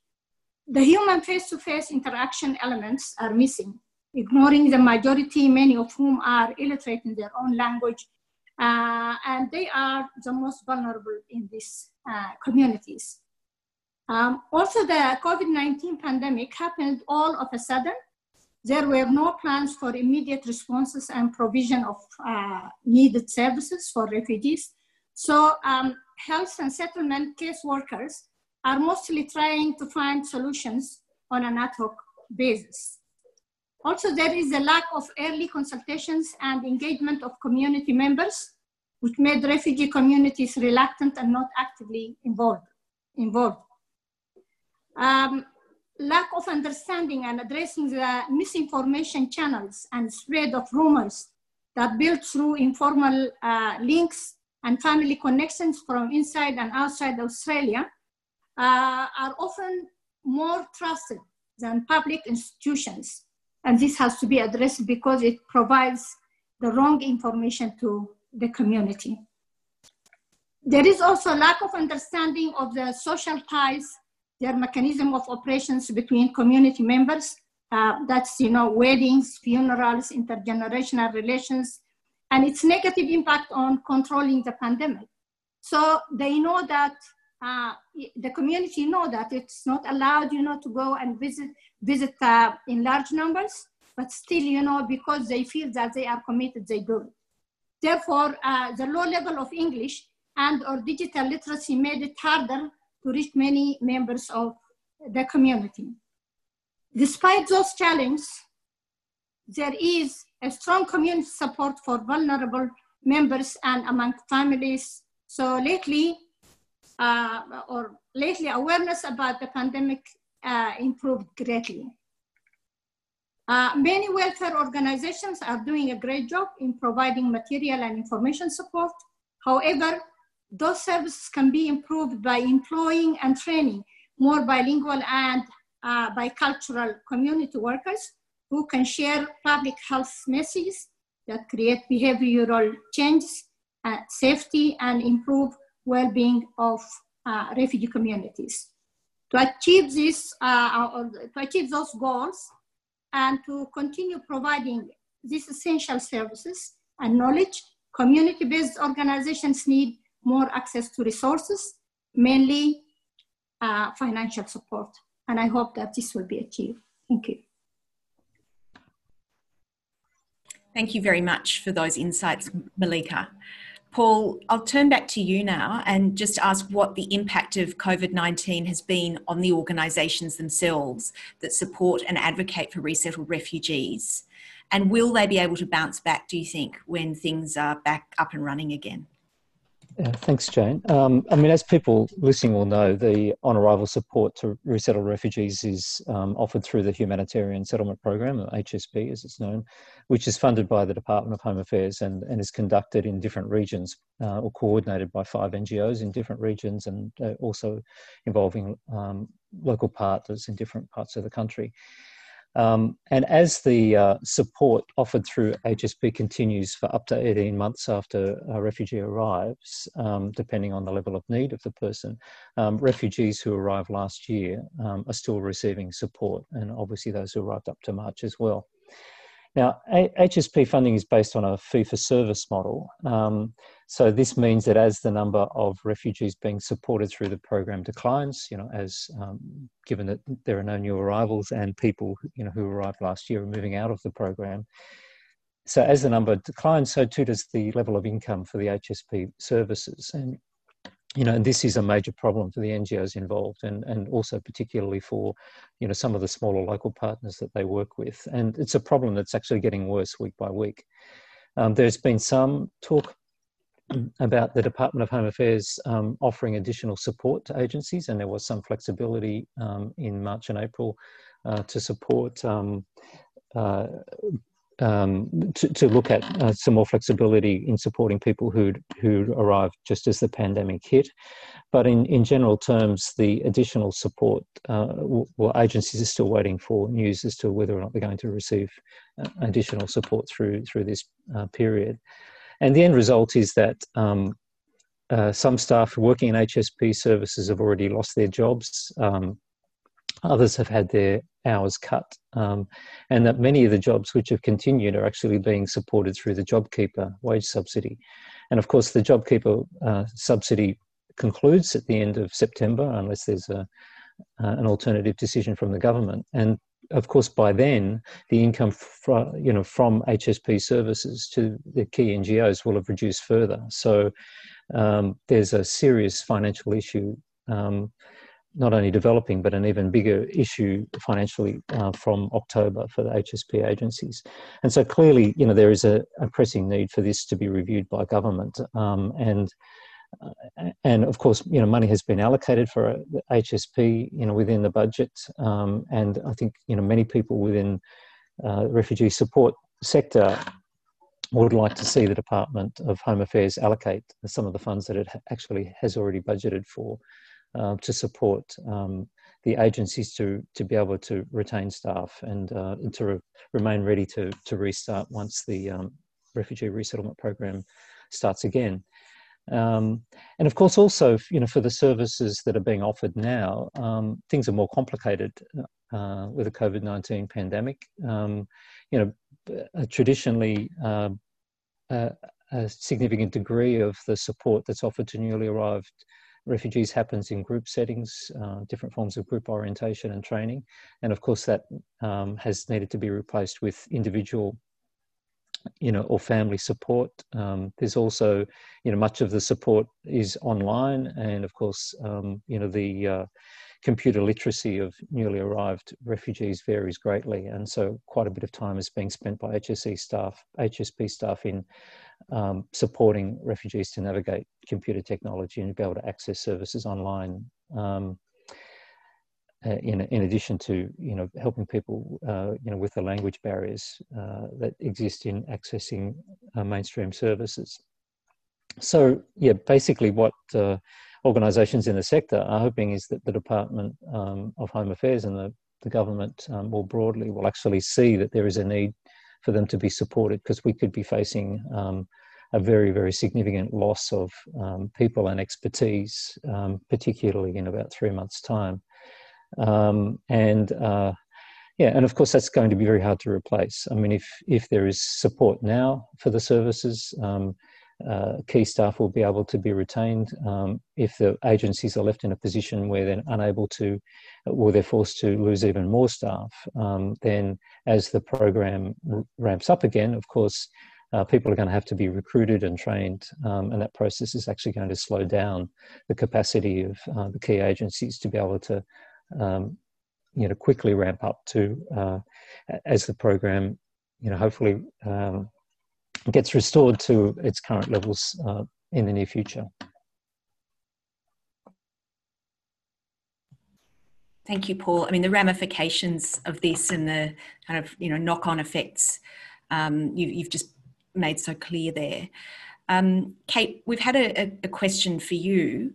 The human face-to-face interaction elements are missing, ignoring the majority, many of whom are illiterate in their own language, uh, and they are the most vulnerable in these uh, communities. Um, also, the COVID-19 pandemic happened all of a sudden. There were no plans for immediate responses and provision of uh, needed services for refugees. So um, health and settlement case workers are mostly trying to find solutions on an ad hoc basis. Also, there is a lack of early consultations and engagement of community members, which made refugee communities reluctant and not actively involved. involved. Um, lack of understanding and addressing the misinformation channels and spread of rumors that build through informal uh, links and family connections from inside and outside Australia uh, are often more trusted than public institutions. And this has to be addressed because it provides the wrong information to the community. There is also a lack of understanding of the social ties, their mechanism of operations between community members. Uh, that's, you know, weddings, funerals, intergenerational relations, and its negative impact on controlling the pandemic. So they know that uh, the community know that it's not allowed, you know, to go and visit visit uh, in large numbers, but still, you know, because they feel that they are committed, they it. Therefore, uh, the low level of English and or digital literacy made it harder to reach many members of the community. Despite those challenges, there is a strong community support for vulnerable members and among families. So lately, uh, or lately awareness about the pandemic uh, improved greatly. Uh, many welfare organizations are doing a great job in providing material and information support. However, those services can be improved by employing and training more bilingual and uh, bicultural community workers who can share public health messages that create behavioral changes, uh, safety, and improve well-being of uh, refugee communities. To achieve this, uh, to achieve those goals, and to continue providing these essential services and knowledge, community-based organizations need more access to resources, mainly uh, financial support. And I hope that this will be achieved. Thank you. Thank you very much for those insights, Malika. Paul, I'll turn back to you now and just ask what the impact of COVID 19 has been on the organisations themselves that support and advocate for resettled refugees. And will they be able to bounce back, do you think, when things are back up and running again? Yeah, thanks, Jane. Um, I mean, as people listening will know, the on arrival support to resettled refugees is um, offered through the Humanitarian Settlement Program, or HSP as it's known, which is funded by the Department of Home Affairs and, and is conducted in different regions uh, or coordinated by five NGOs in different regions and uh, also involving um, local partners in different parts of the country. Um, and as the uh, support offered through HSP continues for up to 18 months after a refugee arrives, um, depending on the level of need of the person, um, refugees who arrived last year um, are still receiving support, and obviously those who arrived up to March as well. Now, HSP funding is based on a fee for service model. Um, so this means that as the number of refugees being supported through the program declines, you know, as um, given that there are no new arrivals and people, you know, who arrived last year are moving out of the program. So as the number declines, so too does the level of income for the HSP services. And you know, and this is a major problem for the NGOs involved, and and also particularly for, you know, some of the smaller local partners that they work with. And it's a problem that's actually getting worse week by week. Um, there's been some talk about the Department of Home Affairs um, offering additional support to agencies, and there was some flexibility um, in March and April uh, to support um, uh, um, to, to, look at uh, some more flexibility in supporting people who who arrived just as the pandemic hit. But in, in general terms, the additional support, uh, well, agencies are still waiting for news as to whether or not they're going to receive uh, additional support through through this uh, period. And the end result is that um, uh, some staff working in HSP services have already lost their jobs. Um, others have had their hours cut, um, and that many of the jobs which have continued are actually being supported through the JobKeeper wage subsidy. And of course, the JobKeeper uh, subsidy concludes at the end of September, unless there's a, uh, an alternative decision from the government. And of course, by then, the income from, you know, from HSP services to the key NGOs will have reduced further. So um, there's a serious financial issue um, not only developing, but an even bigger issue financially uh, from October for the HSP agencies. And so clearly, you know, there is a, a pressing need for this to be reviewed by government. Um, and uh, and of course, you know, money has been allocated for HSP, you know, within the budget. Um, and I think, you know, many people within uh, the refugee support sector would like to see the Department of Home Affairs allocate some of the funds that it actually has already budgeted for uh, to support um, the agencies to to be able to retain staff and, uh, to re- remain ready to to restart once the um, refugee resettlement program starts again. Um, and of course, also you know for the services that are being offered now, um, things are more complicated uh, with the COVID nineteen pandemic. Um, you know, traditionally. Uh, a significant degree of the support that's offered to newly arrived refugees happens in group settings, uh, different forms of group orientation and training. And of course, that um, has needed to be replaced with individual you know, or family support. Um, there's also, you know, much of the support is online, and of course, um, you know, the uh, computer literacy of newly arrived refugees varies greatly, and so quite a bit of time is being spent by HSE staff, HSP staff in um, supporting refugees to navigate computer technology and be able to access services online. Um, in, in addition to you know helping people uh, you know with the language barriers uh, that exist in accessing uh, mainstream services. So yeah, basically what uh, organisations in the sector are hoping is that the Department um, of Home Affairs and the, the government um, more broadly will actually see that there is a need for them to be supported because we could be facing um, a very, very significant loss of um, people and expertise, um, particularly in about three months' time. Um, and uh, yeah, and of course that's going to be very hard to replace. I mean, if if there is support now for the services, um, uh, key staff will be able to be retained. Um, if the agencies are left in a position where they're unable to, or they're forced to lose even more staff, um, then as the program ramps up again, of course, uh, people are going to have to be recruited and trained, um, and that process is actually going to slow down the capacity of uh, the key agencies to be able to, um, you know, quickly ramp up to uh, as the program, you know, hopefully um, gets restored to its current levels uh, in the near future. Thank you, Paul. I mean, the ramifications of this and the kind of you know knock-on effects um, you, have just made so clear there. Um, Kate, we've had a, a question for you.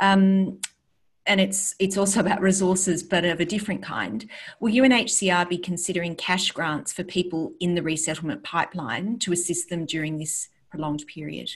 Um, and it's it's also about resources, but of a different kind. Will UNHCR be considering cash grants for people in the resettlement pipeline to assist them during this prolonged period?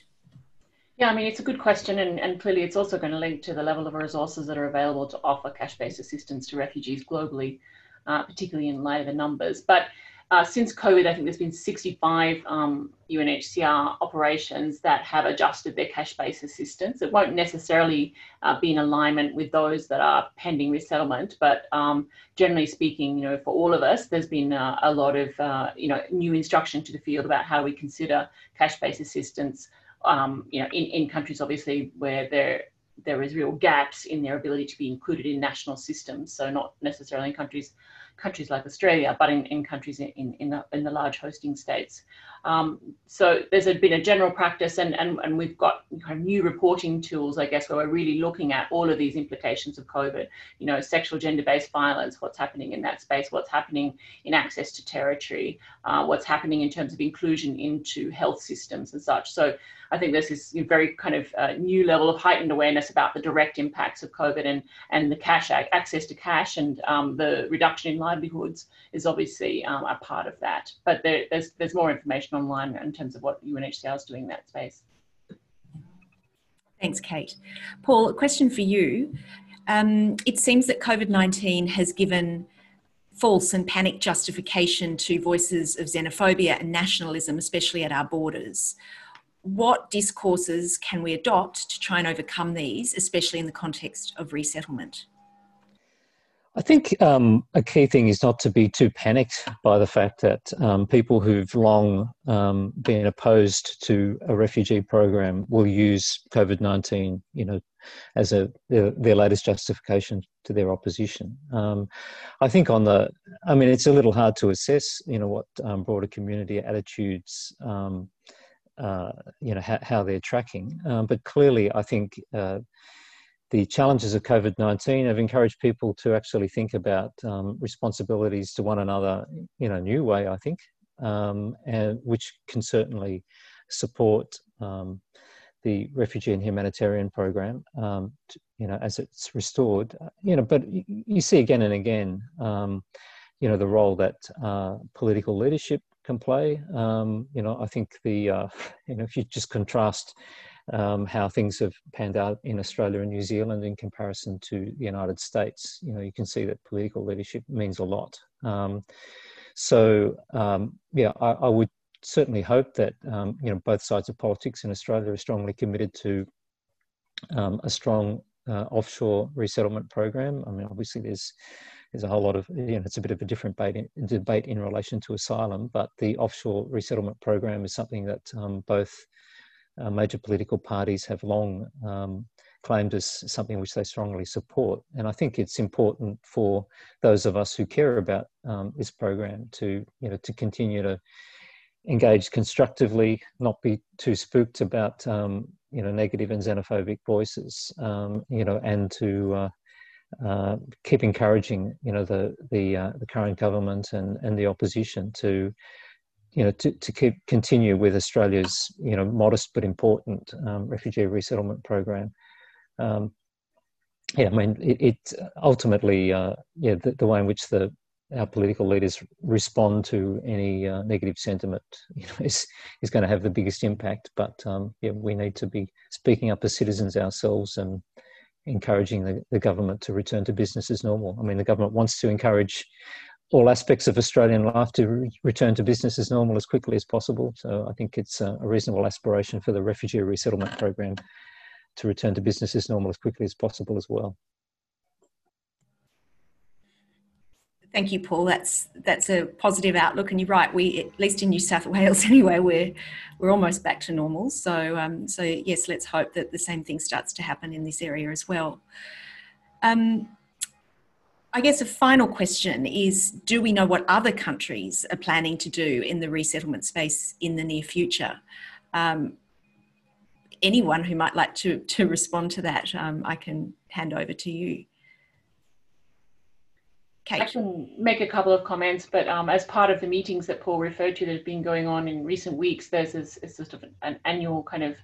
Yeah, I mean, it's a good question, and, and clearly it's also going to link to the level of resources that are available to offer cash based assistance to refugees globally, uh, particularly in light of the numbers. But uh, since COVID, I think there's been 65 um, UNHCR operations that have adjusted their cash-based assistance. It won't necessarily uh, be in alignment with those that are pending resettlement, but um, generally speaking, you know, for all of us, there's been uh, a lot of, uh, you know, new instruction to the field about how we consider cash-based assistance, um, you know, in, in countries obviously where there there is real gaps in their ability to be included in national systems. So not necessarily in countries countries like Australia, but in, in countries in, in, the, in the large hosting states. Um, so there's been a general practice and, and, and we've got kind of new reporting tools, I guess, where we're really looking at all of these implications of COVID, you know, sexual gender-based violence, what's happening in that space, what's happening in access to territory, uh, what's happening in terms of inclusion into health systems and such. So I think there's this very kind of uh, new level of heightened awareness about the direct impacts of COVID and, and the cash access to cash and um, the reduction in livelihoods is obviously um, a part of that. But there, there's, there's more information online in terms of what UNHCR is doing in that space. Thanks, Kate. Paul, a question for you. Um, it seems that COVID 19 has given false and panic justification to voices of xenophobia and nationalism, especially at our borders what discourses can we adopt to try and overcome these, especially in the context of resettlement? I think um, a key thing is not to be too panicked by the fact that um, people who've long um, been opposed to a refugee program will use COVID nineteen, you know, as a their, their, latest justification to their opposition. Um, I think on the, I mean, it's a little hard to assess, you know, what um, broader community attitudes um, uh, you know how, how they're tracking. But clearly, I think uh, the challenges of COVID nineteen have encouraged people to actually think about um, responsibilities to one another in a new way. I think, um, and which can certainly support um, the refugee and humanitarian program. Um, to, you know, as it's restored. You know, but you see again and again. Um, you know the role that uh, political leadership can play. Um, you know, I think the uh, you know if you just contrast um, how things have panned out in Australia and New Zealand in comparison to the United States, you know, you can see that political leadership means a lot. Um, so um, yeah, I, I, would certainly hope that um, you know both sides of politics in Australia are strongly committed to um, a strong uh, offshore resettlement program. I mean, obviously there's there's a whole lot of, you know, it's a bit of a different debate in, debate in relation to asylum, but the offshore resettlement program is something that um, both uh, major political parties have long um, claimed as something which they strongly support. And I think it's important for those of us who care about um, this program to, you know, to continue to engage constructively, not be too spooked about, um, you know, negative and xenophobic voices, um, you know, and to uh, uh, keep encouraging, you know, the the uh, the current government and and the opposition to, you know, to, to keep continue with Australia's you know modest but important um, refugee resettlement program. Um, yeah, I mean, it, it ultimately, uh, yeah, the, the, way in which the our political leaders respond to any uh, negative sentiment, you know, is is going to have the biggest impact. But um, yeah, we need to be speaking up as citizens ourselves and encouraging the, the government to return to business as normal. I mean, the government wants to encourage all aspects of Australian life to re- return to business as normal as quickly as possible. So I think it's a, a reasonable aspiration for the refugee resettlement program to return to business as normal as quickly as possible as well. Thank you, Paul. That's that's a positive outlook, and you're right. We, at least in New South Wales, anyway, we're we're almost back to normal. So, um, so yes, let's hope that the same thing starts to happen in this area as well. Um, I guess a final question is: Do we know what other countries are planning to do in the resettlement space in the near future? Um, anyone who might like to to respond to that, um, I can hand over to you. Kate. I can make a couple of comments, but um, as part of the meetings that Paul referred to that have been going on in recent weeks, there's this, it's sort of an, an annual kind of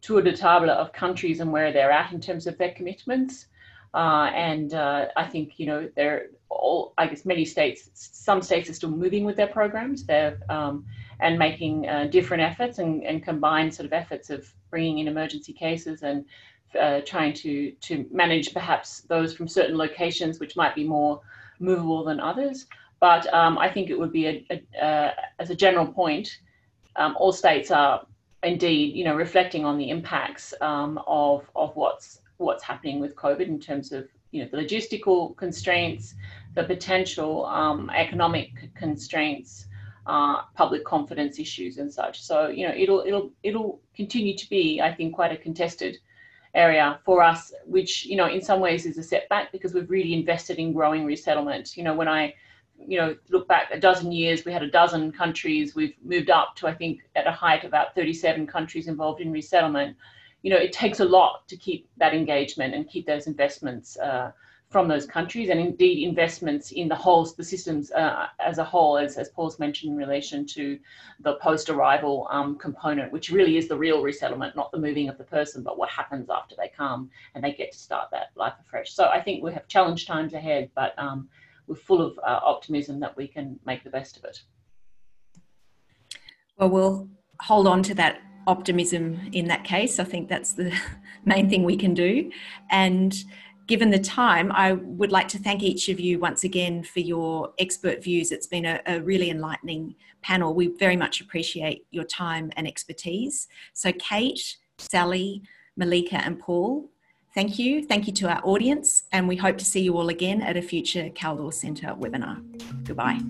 tour de table of countries and where they're at in terms of their commitments. Uh, and uh, I think, you know, they're all, I guess many states, some states are still moving with their programs they're, um, and making uh, different efforts and, and combined sort of efforts of bringing in emergency cases and uh, trying to, to manage perhaps those from certain locations which might be more movable than others. But um, I think it would be, a, a, uh, as a general point, um, all states are indeed, you know, reflecting on the impacts um, of of what's what's happening with COVID in terms of you know the logistical constraints, the potential um, economic constraints, uh, public confidence issues, and such. So you know it'll it'll it'll continue to be, I think, quite a contested area for us, which you know in some ways is a setback because we've really invested in growing resettlement. You know when I you know look back a dozen years we had a dozen countries we've moved up to i think at a height about 37 countries involved in resettlement you know, it takes a lot to keep that engagement and keep those investments uh, from those countries and indeed investments in the whole, the systems uh, as a whole, as, as Paul's mentioned in relation to the post-arrival um, component, which really is the real resettlement, not the moving of the person, but what happens after they come and they get to start that life afresh. So I think we have challenge times ahead, but um, we're full of uh, optimism that we can make the best of it. Well, we'll hold on to that optimism in that case. I think that's the main thing we can do. And given the time, I would like to thank each of you once again for your expert views. It's been a, a, really enlightening panel. We very much appreciate your time and expertise. So, Kate, Sally, Malika, and Paul, thank you. Thank you to our audience, and we hope to see you all again at a future Kaldor Centre webinar. Goodbye.